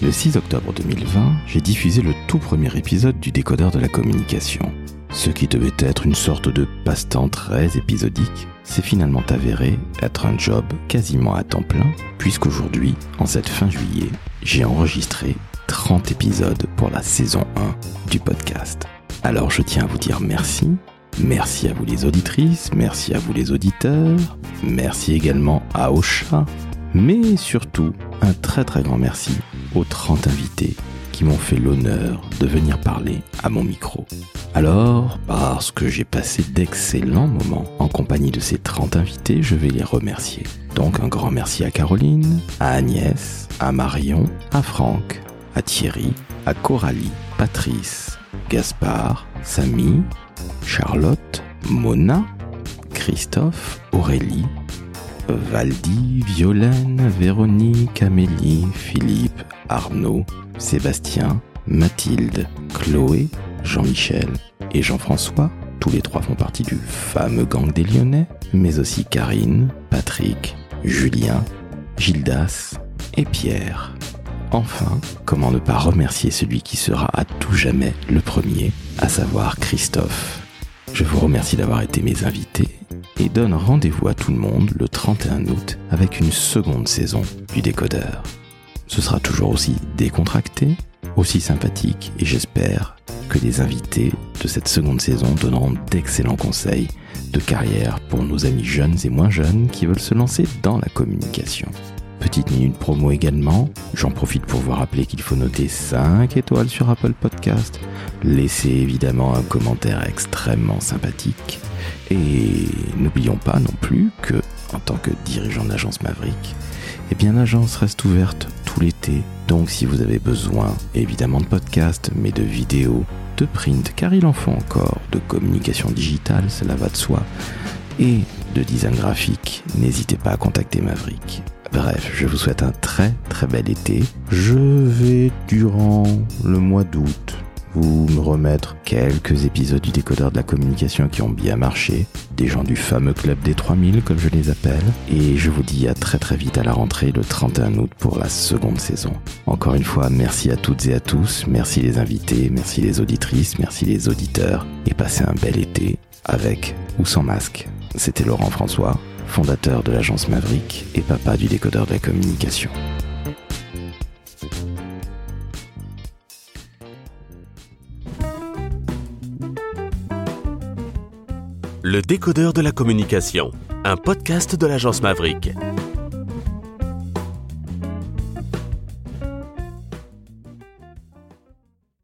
Le 6 octobre 2020, j'ai diffusé le tout premier épisode du décodeur de la communication. Ce qui devait être une sorte de passe-temps très épisodique s'est finalement avéré être un job quasiment à temps plein, puisqu'aujourd'hui, en cette fin juillet, j'ai enregistré 30 épisodes pour la saison 1 du podcast. Alors je tiens à vous dire merci. Merci à vous les auditrices, merci à vous les auditeurs, merci également à Ocha, mais surtout un très très grand merci aux 30 invités qui m'ont fait l'honneur de venir parler à mon micro. Alors, parce que j'ai passé d'excellents moments en compagnie de ces 30 invités, je vais les remercier. Donc un grand merci à Caroline, à Agnès, à Marion, à Franck, à Thierry, à Coralie, Patrice, Gaspard, Samy, Charlotte, Mona, Christophe, Aurélie, Valdi, Violaine, Véronique, Amélie, Philippe, Arnaud, Sébastien, Mathilde, Chloé, Jean-Michel et Jean-François. Tous les trois font partie du fameux gang des Lyonnais, mais aussi Karine, Patrick, Julien, Gildas et Pierre. Enfin, comment ne pas remercier celui qui sera à tout jamais le premier, à savoir Christophe. Je vous remercie d'avoir été mes invités et donne rendez-vous à tout le monde le 31 août avec une seconde saison du décodeur. Ce sera toujours aussi décontracté, aussi sympathique et j'espère que les invités de cette seconde saison donneront d'excellents conseils de carrière pour nos amis jeunes et moins jeunes qui veulent se lancer dans la communication. Petite minute promo également, j'en profite pour vous rappeler qu'il faut noter 5 étoiles sur Apple Podcast, laisser évidemment un commentaire extrêmement sympathique et n'oublions pas non plus que, en tant que dirigeant d'agence Maverick, eh bien l'agence reste ouverte tout l'été. Donc si vous avez besoin évidemment de podcasts, mais de vidéos, de print, car il en faut encore, de communication digitale, cela va de soi, et de design graphique, n'hésitez pas à contacter Maverick. Bref, je vous souhaite un très très bel été. Je vais durant le mois d'août vous me remettre quelques épisodes du décodeur de la communication qui ont bien marché, des gens du fameux club des 3000 comme je les appelle, et je vous dis à très très vite à la rentrée le 31 août pour la seconde saison. Encore une fois, merci à toutes et à tous, merci les invités, merci les auditrices, merci les auditeurs, et passez un bel été avec ou sans masque. C'était Laurent François, fondateur de l'agence Maverick et papa du décodeur de la communication. Le décodeur de la communication, un podcast de l'agence Maverick.